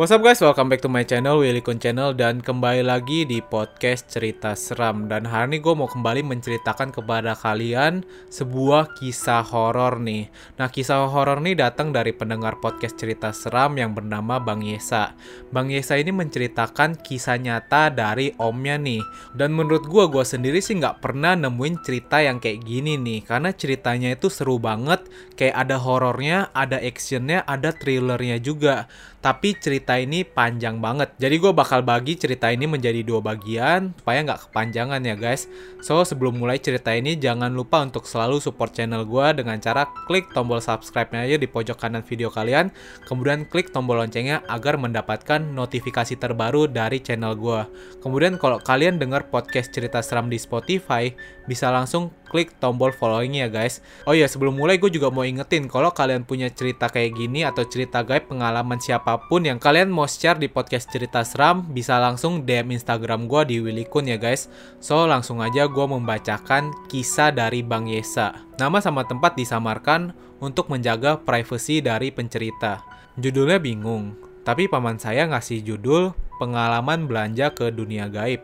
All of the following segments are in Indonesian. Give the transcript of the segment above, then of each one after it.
What's up guys, welcome back to my channel, Willy Kun Channel Dan kembali lagi di podcast cerita seram. Dan hari ini gue mau kembali menceritakan kepada kalian Sebuah kisah horor nih. Nah kisah horor nih datang dari pendengar podcast cerita seram yang bernama Bang Yesa. Bang Yesa ini menceritakan kisah nyata dari omnya nih. Dan menurut gue, gue sendiri sih nggak pernah nemuin cerita yang kayak gini nih. Karena ceritanya itu seru banget. Kayak ada horornya, ada actionnya, ada thrillernya juga tapi cerita ini panjang banget. Jadi gue bakal bagi cerita ini menjadi dua bagian supaya nggak kepanjangan ya guys. So sebelum mulai cerita ini jangan lupa untuk selalu support channel gue dengan cara klik tombol subscribe-nya aja di pojok kanan video kalian. Kemudian klik tombol loncengnya agar mendapatkan notifikasi terbaru dari channel gue. Kemudian kalau kalian dengar podcast cerita seram di Spotify, bisa langsung klik tombol following ya guys. Oh iya sebelum mulai gue juga mau ingetin kalau kalian punya cerita kayak gini atau cerita gaib pengalaman siapa pun yang kalian mau share di podcast cerita seram bisa langsung DM Instagram gue di Willy Kun ya guys. So langsung aja gue membacakan kisah dari Bang Yesa. Nama sama tempat disamarkan untuk menjaga privasi dari pencerita. Judulnya bingung, tapi paman saya ngasih judul pengalaman belanja ke dunia gaib.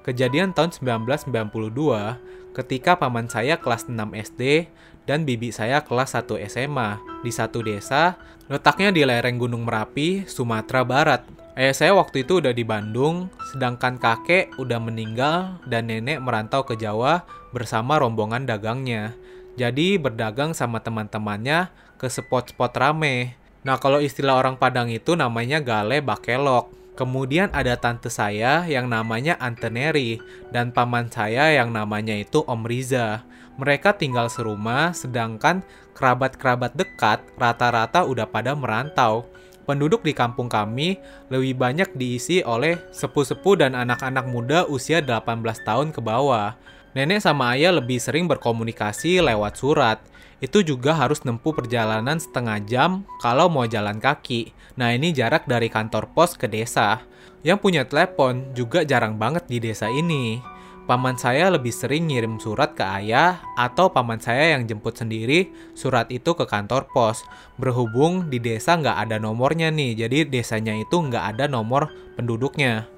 Kejadian tahun 1992 ketika paman saya kelas 6 SD dan bibi saya kelas 1 SMA di satu desa letaknya di lereng Gunung Merapi, Sumatera Barat. Ayah saya waktu itu udah di Bandung, sedangkan kakek udah meninggal dan nenek merantau ke Jawa bersama rombongan dagangnya. Jadi berdagang sama teman-temannya ke spot-spot rame. Nah kalau istilah orang Padang itu namanya gale bakelok. Kemudian ada tante saya yang namanya Anteneri dan paman saya yang namanya itu Om Riza. Mereka tinggal serumah sedangkan kerabat-kerabat dekat rata-rata udah pada merantau. Penduduk di kampung kami lebih banyak diisi oleh sepuh-sepuh dan anak-anak muda usia 18 tahun ke bawah. Nenek sama ayah lebih sering berkomunikasi lewat surat itu juga harus nempuh perjalanan setengah jam kalau mau jalan kaki. Nah ini jarak dari kantor pos ke desa. Yang punya telepon juga jarang banget di desa ini. Paman saya lebih sering ngirim surat ke ayah atau paman saya yang jemput sendiri surat itu ke kantor pos. Berhubung di desa nggak ada nomornya nih, jadi desanya itu nggak ada nomor penduduknya.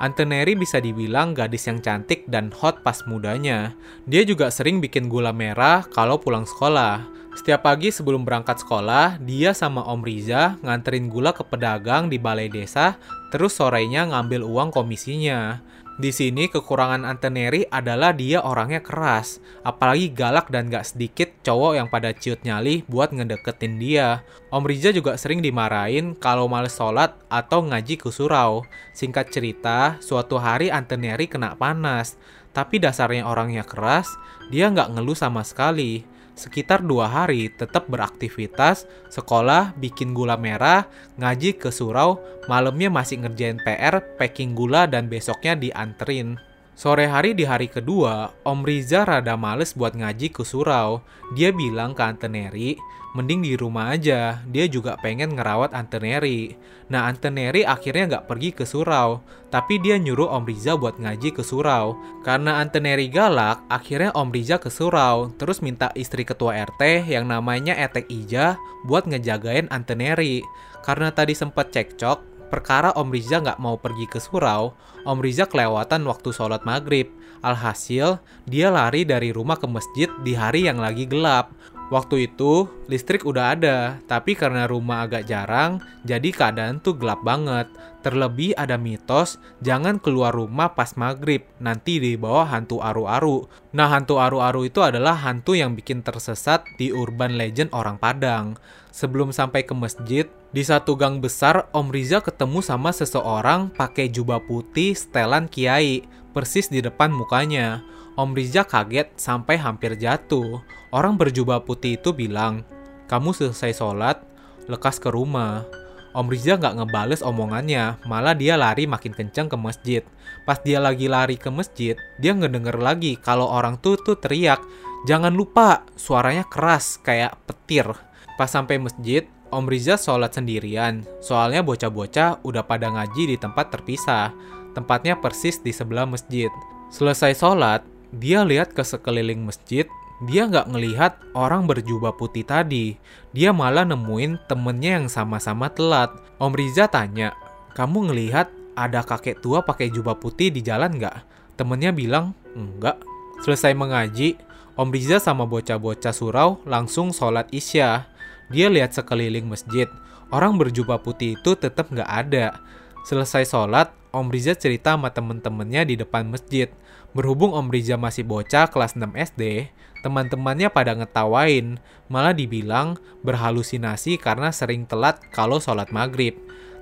Anteneri bisa dibilang gadis yang cantik dan hot pas mudanya. Dia juga sering bikin gula merah kalau pulang sekolah. Setiap pagi sebelum berangkat sekolah, dia sama Om Riza nganterin gula ke pedagang di balai desa, terus sorenya ngambil uang komisinya. Di sini kekurangan Anteneri adalah dia orangnya keras, apalagi galak dan gak sedikit cowok yang pada ciut nyali buat ngedeketin dia. Om Riza juga sering dimarahin kalau males sholat atau ngaji ke surau. Singkat cerita, suatu hari Anteneri kena panas, tapi dasarnya orangnya keras, dia nggak ngeluh sama sekali sekitar dua hari tetap beraktivitas, sekolah, bikin gula merah, ngaji ke surau, malamnya masih ngerjain PR, packing gula, dan besoknya dianterin. Sore hari di hari kedua, Om Riza rada males buat ngaji ke surau. Dia bilang ke Anteneri, mending di rumah aja, dia juga pengen ngerawat Anteneri. Nah Anteneri akhirnya nggak pergi ke surau, tapi dia nyuruh Om Riza buat ngaji ke surau. Karena Anteneri galak, akhirnya Om Riza ke surau, terus minta istri ketua RT yang namanya Etek Ija buat ngejagain Anteneri. Karena tadi sempat cekcok, perkara Om Riza nggak mau pergi ke surau, Om Riza kelewatan waktu sholat maghrib. Alhasil, dia lari dari rumah ke masjid di hari yang lagi gelap. Waktu itu, listrik udah ada, tapi karena rumah agak jarang, jadi keadaan tuh gelap banget. Terlebih ada mitos, jangan keluar rumah pas maghrib, nanti di bawah hantu aru-aru. Nah, hantu aru-aru itu adalah hantu yang bikin tersesat di urban legend orang Padang. Sebelum sampai ke masjid, di satu gang besar, Om Riza ketemu sama seseorang pakai jubah putih setelan kiai, persis di depan mukanya. Om Riza kaget sampai hampir jatuh. Orang berjubah putih itu bilang, kamu selesai sholat, lekas ke rumah. Om Riza nggak ngebales omongannya, malah dia lari makin kencang ke masjid. Pas dia lagi lari ke masjid, dia ngedenger lagi kalau orang tuh tuh teriak, jangan lupa, suaranya keras kayak petir. Pas sampai masjid, Om Riza sholat sendirian, soalnya bocah-bocah udah pada ngaji di tempat terpisah. Tempatnya persis di sebelah masjid. Selesai sholat, dia lihat ke sekeliling masjid, dia nggak ngelihat orang berjubah putih tadi. Dia malah nemuin temennya yang sama-sama telat. Om Riza tanya, kamu ngelihat ada kakek tua pakai jubah putih di jalan nggak? Temennya bilang, enggak. Selesai mengaji, Om Riza sama bocah-bocah surau langsung sholat isya. Dia lihat sekeliling masjid, orang berjubah putih itu tetap nggak ada. Selesai sholat, Om Riza cerita sama temen-temennya di depan masjid. Berhubung Om Riza masih bocah kelas 6 SD, teman-temannya pada ngetawain, malah dibilang berhalusinasi karena sering telat kalau sholat maghrib.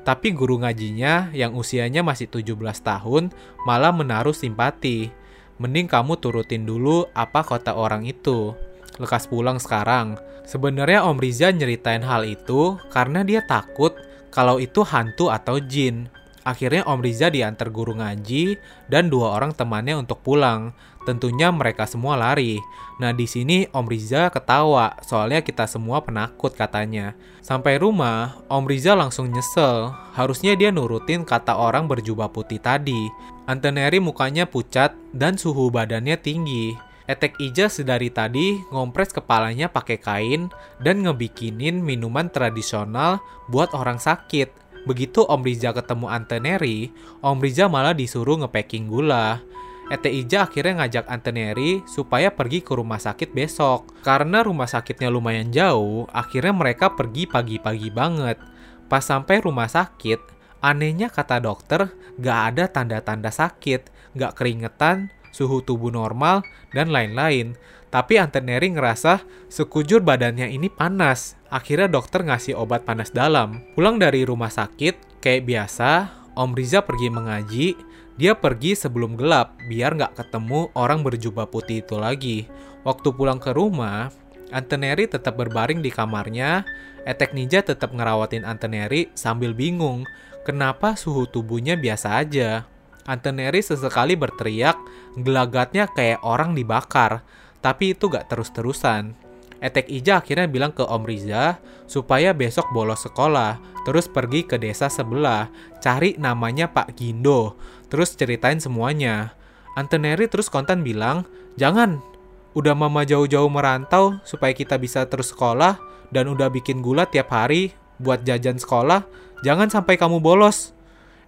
Tapi guru ngajinya yang usianya masih 17 tahun malah menaruh simpati. Mending kamu turutin dulu apa kota orang itu. Lekas pulang sekarang. Sebenarnya Om Riza nyeritain hal itu karena dia takut kalau itu hantu atau jin. Akhirnya Om Riza diantar guru ngaji dan dua orang temannya untuk pulang. Tentunya mereka semua lari. Nah di sini Om Riza ketawa soalnya kita semua penakut katanya. Sampai rumah, Om Riza langsung nyesel. Harusnya dia nurutin kata orang berjubah putih tadi. Anteneri mukanya pucat dan suhu badannya tinggi. Etek Ija sedari tadi ngompres kepalanya pakai kain dan ngebikinin minuman tradisional buat orang sakit. Begitu Om Riza ketemu Anteneri, Om Riza malah disuruh ngepacking gula. Ete Ija akhirnya ngajak Anteneri supaya pergi ke rumah sakit besok. Karena rumah sakitnya lumayan jauh, akhirnya mereka pergi pagi-pagi banget. Pas sampai rumah sakit, Anehnya kata dokter, gak ada tanda-tanda sakit, gak keringetan, suhu tubuh normal, dan lain-lain. Tapi Anteneri ngerasa sekujur badannya ini panas. Akhirnya dokter ngasih obat panas dalam. Pulang dari rumah sakit, kayak biasa, Om Riza pergi mengaji. Dia pergi sebelum gelap, biar gak ketemu orang berjubah putih itu lagi. Waktu pulang ke rumah, Anteneri tetap berbaring di kamarnya. Etek Ninja tetap ngerawatin Anteneri sambil bingung Kenapa suhu tubuhnya biasa aja? Anteneri sesekali berteriak, gelagatnya kayak orang dibakar, tapi itu gak terus-terusan. Etek Ija akhirnya bilang ke Om Riza supaya besok bolos sekolah, terus pergi ke desa sebelah, cari namanya Pak Gindo, terus ceritain semuanya. Anteneri terus kontan bilang, jangan, udah mama jauh-jauh merantau supaya kita bisa terus sekolah, dan udah bikin gula tiap hari buat jajan sekolah, Jangan sampai kamu bolos.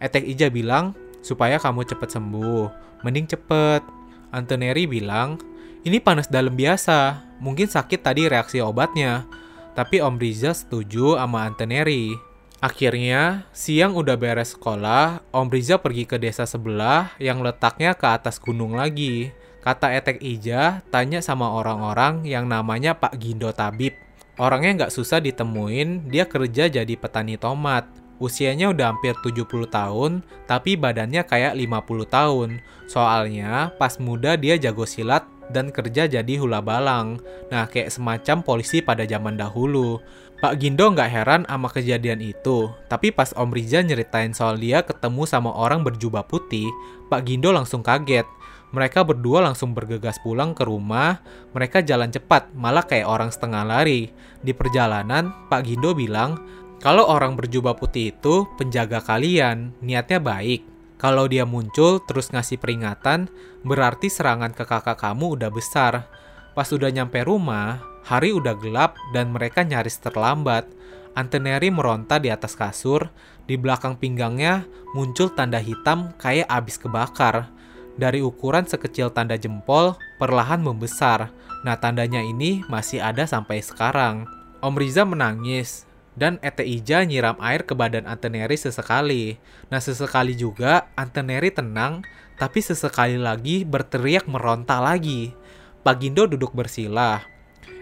Etek Ija bilang, supaya kamu cepet sembuh. Mending cepet. Antoneri bilang, ini panas dalam biasa. Mungkin sakit tadi reaksi obatnya. Tapi Om Riza setuju sama Antoneri. Akhirnya, siang udah beres sekolah, Om Riza pergi ke desa sebelah yang letaknya ke atas gunung lagi. Kata Etek Ija, tanya sama orang-orang yang namanya Pak Gindo Tabib. Orangnya nggak susah ditemuin, dia kerja jadi petani tomat. Usianya udah hampir 70 tahun, tapi badannya kayak 50 tahun. Soalnya pas muda dia jago silat dan kerja jadi hula balang. Nah, kayak semacam polisi pada zaman dahulu. Pak Gindo nggak heran sama kejadian itu, tapi pas Om Riza nyeritain soal dia ketemu sama orang berjubah putih, Pak Gindo langsung kaget. Mereka berdua langsung bergegas pulang ke rumah. Mereka jalan cepat, malah kayak orang setengah lari. Di perjalanan, Pak Gindo bilang, kalau orang berjubah putih itu penjaga kalian, niatnya baik. Kalau dia muncul terus ngasih peringatan, berarti serangan ke kakak kamu udah besar. Pas udah nyampe rumah, hari udah gelap dan mereka nyaris terlambat. Anteneri meronta di atas kasur, di belakang pinggangnya muncul tanda hitam kayak abis kebakar. Dari ukuran sekecil tanda jempol, perlahan membesar. Nah tandanya ini masih ada sampai sekarang. Om Riza menangis, dan Ete Ija nyiram air ke badan Anteneri sesekali. Nah sesekali juga Anteneri tenang, tapi sesekali lagi berteriak meronta lagi. Pak Gindo duduk bersila.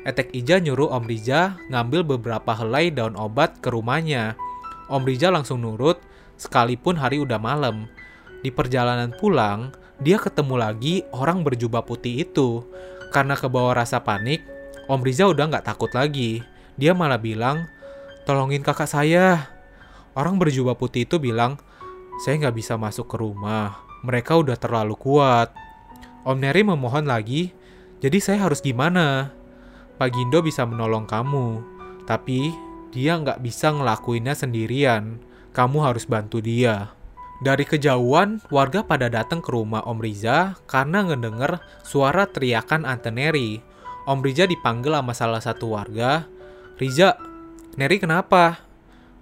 Etek Ija nyuruh Om Riza ngambil beberapa helai daun obat ke rumahnya. Om Riza langsung nurut, sekalipun hari udah malam. Di perjalanan pulang, dia ketemu lagi orang berjubah putih itu. Karena kebawa rasa panik, Om Riza udah nggak takut lagi. Dia malah bilang, tolongin kakak saya. Orang berjubah putih itu bilang, saya nggak bisa masuk ke rumah. Mereka udah terlalu kuat. Om Neri memohon lagi, jadi saya harus gimana? Pak Gindo bisa menolong kamu, tapi dia nggak bisa ngelakuinnya sendirian. Kamu harus bantu dia. Dari kejauhan, warga pada datang ke rumah Om Riza karena ngedenger suara teriakan Anteneri. Om Riza dipanggil sama salah satu warga. Riza, Neri kenapa?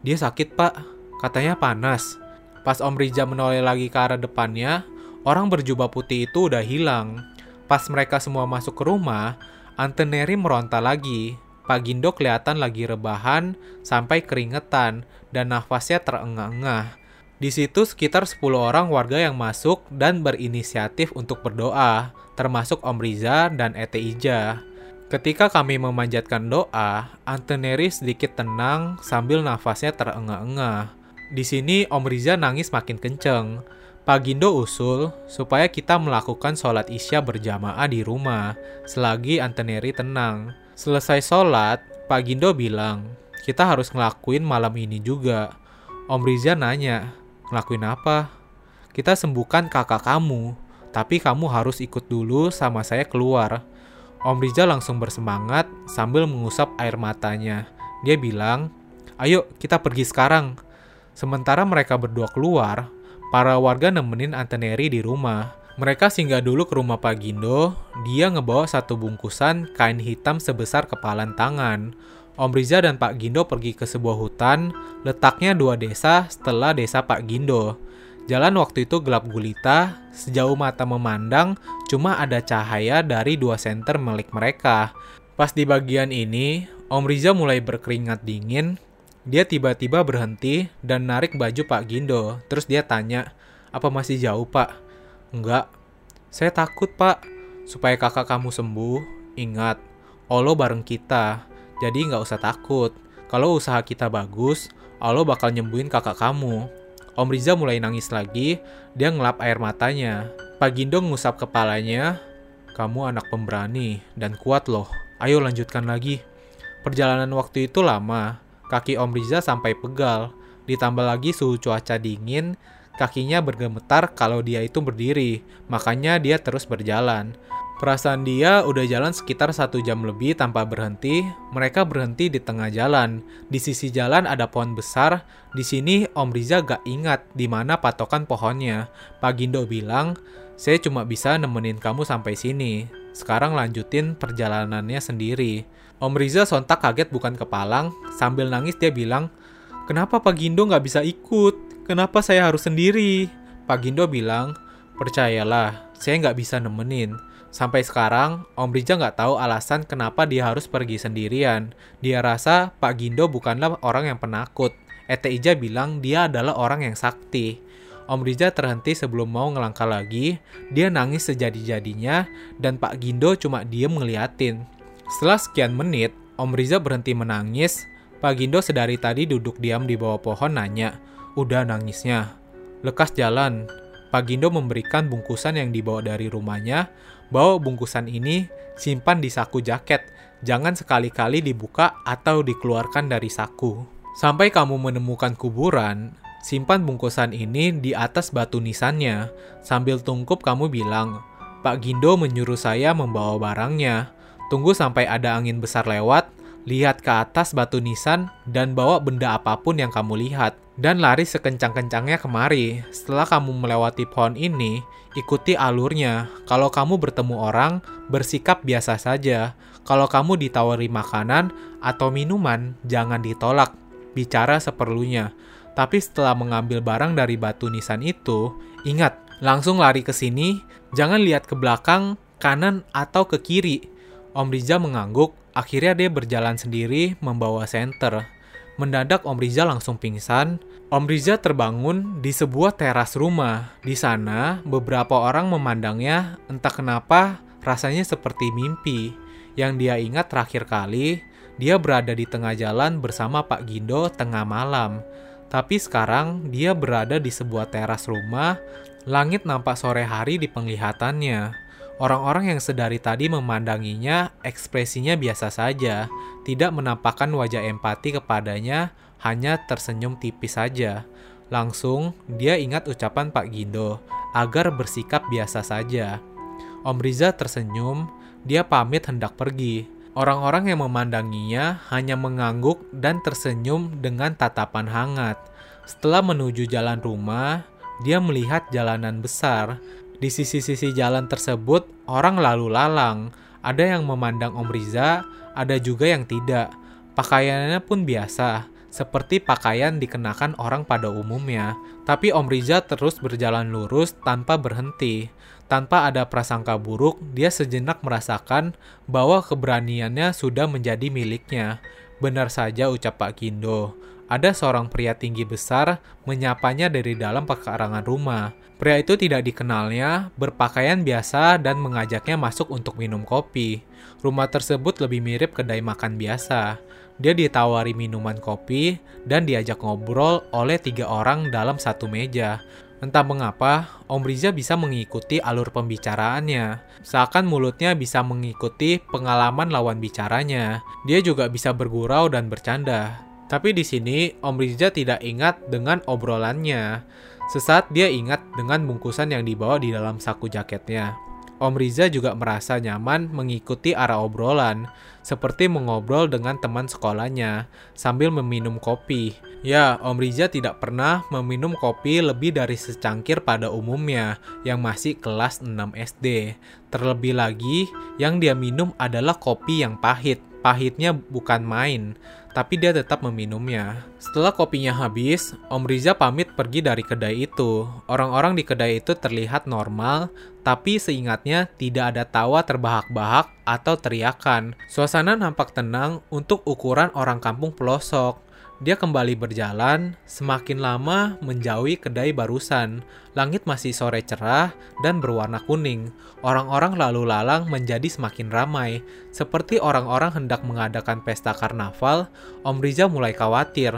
Dia sakit pak, katanya panas. Pas Om Riza menoleh lagi ke arah depannya, orang berjubah putih itu udah hilang. Pas mereka semua masuk ke rumah, Ante Neri meronta lagi. Pak Gindo kelihatan lagi rebahan sampai keringetan dan nafasnya terengah-engah. Di situ sekitar 10 orang warga yang masuk dan berinisiatif untuk berdoa, termasuk Om Riza dan Ete Ija. Ketika kami memanjatkan doa, Anteneri sedikit tenang sambil nafasnya terengah-engah. Di sini Om Riza nangis makin kenceng. Pak Gindo usul supaya kita melakukan sholat isya berjamaah di rumah, selagi Anteneri tenang. Selesai sholat, Pak Gindo bilang, kita harus ngelakuin malam ini juga. Om Riza nanya, ngelakuin apa? Kita sembuhkan kakak kamu, tapi kamu harus ikut dulu sama saya keluar Om Rizal langsung bersemangat sambil mengusap air matanya. Dia bilang, ayo kita pergi sekarang. Sementara mereka berdua keluar, para warga nemenin Anteneri di rumah. Mereka singgah dulu ke rumah Pak Gindo, dia ngebawa satu bungkusan kain hitam sebesar kepalan tangan. Om Riza dan Pak Gindo pergi ke sebuah hutan, letaknya dua desa setelah desa Pak Gindo. Jalan waktu itu gelap gulita, sejauh mata memandang cuma ada cahaya dari dua senter milik mereka. Pas di bagian ini, Om Riza mulai berkeringat dingin. Dia tiba-tiba berhenti dan narik baju Pak Gindo. Terus dia tanya, apa masih jauh Pak? Enggak. Saya takut Pak. Supaya kakak kamu sembuh, ingat, Allah bareng kita. Jadi nggak usah takut. Kalau usaha kita bagus, Allah bakal nyembuhin kakak kamu. Om Riza mulai nangis lagi, dia ngelap air matanya. Pak Gindo ngusap kepalanya, kamu anak pemberani dan kuat loh, ayo lanjutkan lagi. Perjalanan waktu itu lama, kaki Om Riza sampai pegal, ditambah lagi suhu cuaca dingin, kakinya bergemetar kalau dia itu berdiri, makanya dia terus berjalan. Perasaan dia udah jalan sekitar satu jam lebih tanpa berhenti. Mereka berhenti di tengah jalan. Di sisi jalan ada pohon besar. Di sini Om Riza gak ingat di mana patokan pohonnya. Pak Gindo bilang, saya cuma bisa nemenin kamu sampai sini. Sekarang lanjutin perjalanannya sendiri. Om Riza sontak kaget bukan kepalang. Sambil nangis dia bilang, kenapa Pak Gindo gak bisa ikut? Kenapa saya harus sendiri? Pak Gindo bilang, percayalah, saya nggak bisa nemenin. Sampai sekarang, Om Rija nggak tahu alasan kenapa dia harus pergi sendirian. Dia rasa Pak Gindo bukanlah orang yang penakut. Ete Ija bilang dia adalah orang yang sakti. Om Rija terhenti sebelum mau ngelangkah lagi. Dia nangis sejadi-jadinya dan Pak Gindo cuma diem ngeliatin. Setelah sekian menit, Om Riza berhenti menangis. Pak Gindo sedari tadi duduk diam di bawah pohon nanya, udah nangisnya. Lekas jalan. Pak Gindo memberikan bungkusan yang dibawa dari rumahnya Bawa bungkusan ini, simpan di saku jaket. Jangan sekali-kali dibuka atau dikeluarkan dari saku. Sampai kamu menemukan kuburan, simpan bungkusan ini di atas batu nisannya. Sambil tungkup kamu bilang, Pak Gindo menyuruh saya membawa barangnya. Tunggu sampai ada angin besar lewat, lihat ke atas batu nisan, dan bawa benda apa pun yang kamu lihat. Dan lari sekencang-kencangnya kemari. Setelah kamu melewati pohon ini, ikuti alurnya. Kalau kamu bertemu orang, bersikap biasa saja. Kalau kamu ditawari makanan atau minuman, jangan ditolak. Bicara seperlunya. Tapi setelah mengambil barang dari batu nisan itu, ingat, langsung lari ke sini, jangan lihat ke belakang, kanan, atau ke kiri. Om Riza mengangguk, akhirnya dia berjalan sendiri membawa senter. Mendadak Om Riza langsung pingsan. Om Riza terbangun di sebuah teras rumah. Di sana, beberapa orang memandangnya, entah kenapa rasanya seperti mimpi. Yang dia ingat terakhir kali, dia berada di tengah jalan bersama Pak Gindo tengah malam. Tapi sekarang dia berada di sebuah teras rumah, langit nampak sore hari di penglihatannya. Orang-orang yang sedari tadi memandanginya, ekspresinya biasa saja, tidak menampakkan wajah empati kepadanya, hanya tersenyum tipis saja. Langsung, dia ingat ucapan Pak Gindo, agar bersikap biasa saja. Om Riza tersenyum, dia pamit hendak pergi. Orang-orang yang memandanginya hanya mengangguk dan tersenyum dengan tatapan hangat. Setelah menuju jalan rumah, dia melihat jalanan besar di sisi-sisi jalan tersebut, orang lalu lalang. Ada yang memandang Om Riza, ada juga yang tidak. Pakaiannya pun biasa, seperti pakaian dikenakan orang pada umumnya. Tapi Om Riza terus berjalan lurus tanpa berhenti. Tanpa ada prasangka buruk, dia sejenak merasakan bahwa keberaniannya sudah menjadi miliknya. Benar saja ucap Pak Kindo. Ada seorang pria tinggi besar menyapanya dari dalam pekarangan rumah. Pria itu tidak dikenalnya, berpakaian biasa dan mengajaknya masuk untuk minum kopi. Rumah tersebut lebih mirip kedai makan biasa. Dia ditawari minuman kopi dan diajak ngobrol oleh tiga orang dalam satu meja. Entah mengapa, Om Riza bisa mengikuti alur pembicaraannya. Seakan mulutnya bisa mengikuti pengalaman lawan bicaranya. Dia juga bisa bergurau dan bercanda. Tapi di sini, Om Riza tidak ingat dengan obrolannya. Sesaat dia ingat dengan bungkusan yang dibawa di dalam saku jaketnya. Om Riza juga merasa nyaman mengikuti arah obrolan, seperti mengobrol dengan teman sekolahnya sambil meminum kopi. Ya, Om Riza tidak pernah meminum kopi lebih dari secangkir pada umumnya yang masih kelas 6 SD. Terlebih lagi, yang dia minum adalah kopi yang pahit. Pahitnya bukan main, tapi dia tetap meminumnya. Setelah kopinya habis, Om Riza pamit pergi dari kedai itu. Orang-orang di kedai itu terlihat normal, tapi seingatnya tidak ada tawa terbahak-bahak atau teriakan. Suasana nampak tenang untuk ukuran orang kampung pelosok. Dia kembali berjalan, semakin lama menjauhi kedai barusan. Langit masih sore cerah dan berwarna kuning. Orang-orang lalu lalang menjadi semakin ramai. Seperti orang-orang hendak mengadakan pesta karnaval, Om Riza mulai khawatir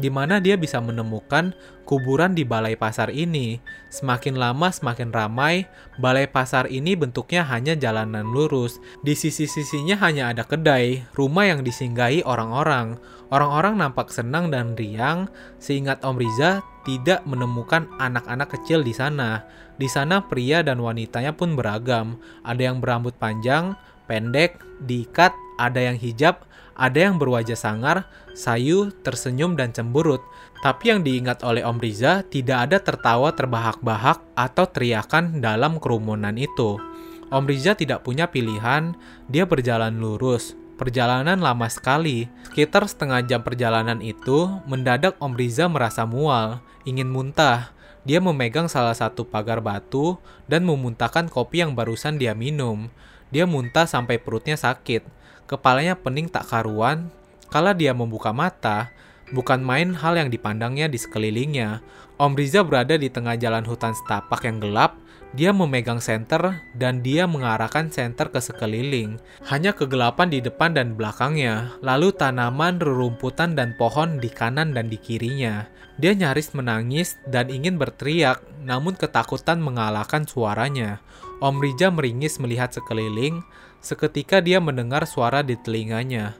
di mana dia bisa menemukan kuburan di balai pasar ini. Semakin lama semakin ramai, balai pasar ini bentuknya hanya jalanan lurus. Di sisi-sisinya hanya ada kedai, rumah yang disinggahi orang-orang. Orang-orang nampak senang dan riang, seingat Om Riza tidak menemukan anak-anak kecil di sana. Di sana pria dan wanitanya pun beragam. Ada yang berambut panjang, pendek, diikat, ada yang hijab, ada yang berwajah sangar, sayu, tersenyum, dan cemburut. Tapi yang diingat oleh Om Riza tidak ada tertawa terbahak-bahak atau teriakan dalam kerumunan itu. Om Riza tidak punya pilihan, dia berjalan lurus. Perjalanan lama sekali. Sekitar setengah jam perjalanan itu, mendadak Om Riza merasa mual, ingin muntah. Dia memegang salah satu pagar batu dan memuntahkan kopi yang barusan dia minum. Dia muntah sampai perutnya sakit. Kepalanya pening tak karuan. Kala dia membuka mata, bukan main hal yang dipandangnya di sekelilingnya. Om Riza berada di tengah jalan hutan setapak yang gelap dia memegang senter dan dia mengarahkan senter ke sekeliling. Hanya kegelapan di depan dan belakangnya, lalu tanaman, rerumputan, dan pohon di kanan dan di kirinya. Dia nyaris menangis dan ingin berteriak, namun ketakutan mengalahkan suaranya. Om Rija meringis melihat sekeliling, seketika dia mendengar suara di telinganya.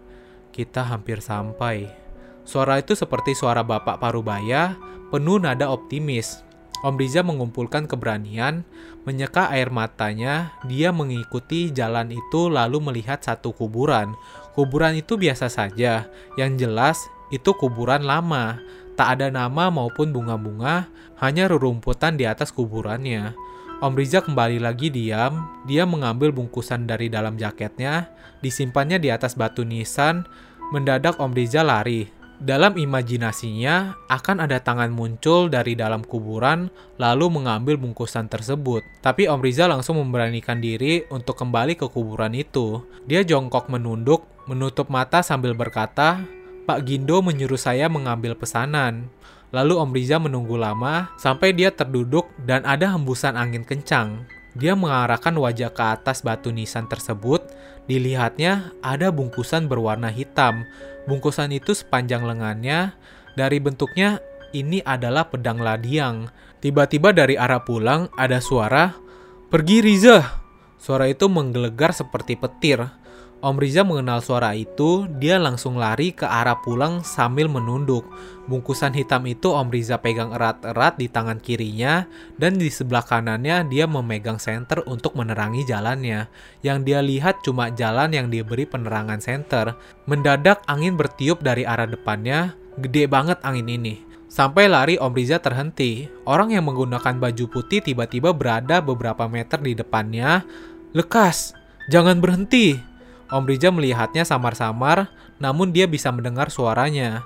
Kita hampir sampai. Suara itu seperti suara Bapak Parubaya, penuh nada optimis. Om Riza mengumpulkan keberanian, menyeka air matanya, dia mengikuti jalan itu lalu melihat satu kuburan. Kuburan itu biasa saja, yang jelas itu kuburan lama. Tak ada nama maupun bunga-bunga, hanya rerumputan di atas kuburannya. Om Riza kembali lagi diam, dia mengambil bungkusan dari dalam jaketnya, disimpannya di atas batu nisan, mendadak Om Riza lari, dalam imajinasinya, akan ada tangan muncul dari dalam kuburan lalu mengambil bungkusan tersebut. Tapi Om Riza langsung memberanikan diri untuk kembali ke kuburan itu. Dia jongkok menunduk, menutup mata sambil berkata, Pak Gindo menyuruh saya mengambil pesanan. Lalu Om Riza menunggu lama sampai dia terduduk dan ada hembusan angin kencang. Dia mengarahkan wajah ke atas batu nisan tersebut. Dilihatnya ada bungkusan berwarna hitam Bungkusan itu sepanjang lengannya, dari bentuknya ini adalah pedang ladiang. Tiba-tiba dari arah pulang ada suara, "Pergi Riza!" Suara itu menggelegar seperti petir. Om Riza mengenal suara itu, dia langsung lari ke arah pulang sambil menunduk. Bungkusan hitam itu Om Riza pegang erat-erat di tangan kirinya, dan di sebelah kanannya dia memegang senter untuk menerangi jalannya. Yang dia lihat cuma jalan yang diberi penerangan senter. Mendadak angin bertiup dari arah depannya, gede banget angin ini. Sampai lari Om Riza terhenti. Orang yang menggunakan baju putih tiba-tiba berada beberapa meter di depannya. Lekas, Jangan berhenti. Om Riza melihatnya samar-samar, namun dia bisa mendengar suaranya.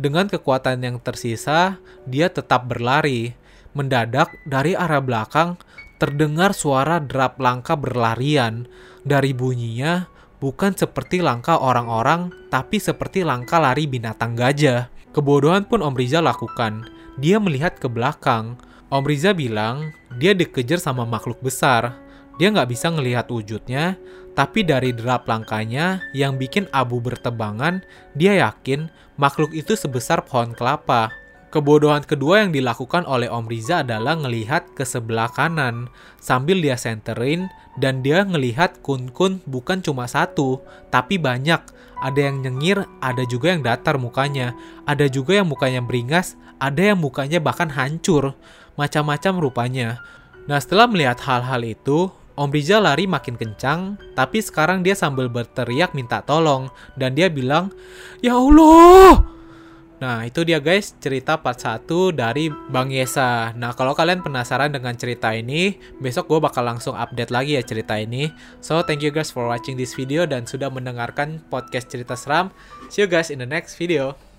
Dengan kekuatan yang tersisa, dia tetap berlari. Mendadak, dari arah belakang, terdengar suara derap langkah berlarian. Dari bunyinya, bukan seperti langkah orang-orang, tapi seperti langkah lari binatang gajah. Kebodohan pun Om Riza lakukan. Dia melihat ke belakang. Om Riza bilang dia dikejar sama makhluk besar. Dia nggak bisa ngelihat wujudnya, tapi dari derap langkahnya yang bikin abu bertebangan, dia yakin makhluk itu sebesar pohon kelapa. Kebodohan kedua yang dilakukan oleh Om Riza adalah ngelihat ke sebelah kanan sambil dia senterin dan dia ngelihat kun-kun bukan cuma satu, tapi banyak. Ada yang nyengir, ada juga yang datar mukanya, ada juga yang mukanya beringas, ada yang mukanya bahkan hancur. Macam-macam rupanya. Nah setelah melihat hal-hal itu, Om Riza lari makin kencang, tapi sekarang dia sambil berteriak minta tolong, dan dia bilang, Ya Allah! Nah, itu dia guys cerita part 1 dari Bang Yesa. Nah, kalau kalian penasaran dengan cerita ini, besok gue bakal langsung update lagi ya cerita ini. So, thank you guys for watching this video dan sudah mendengarkan podcast cerita seram. See you guys in the next video.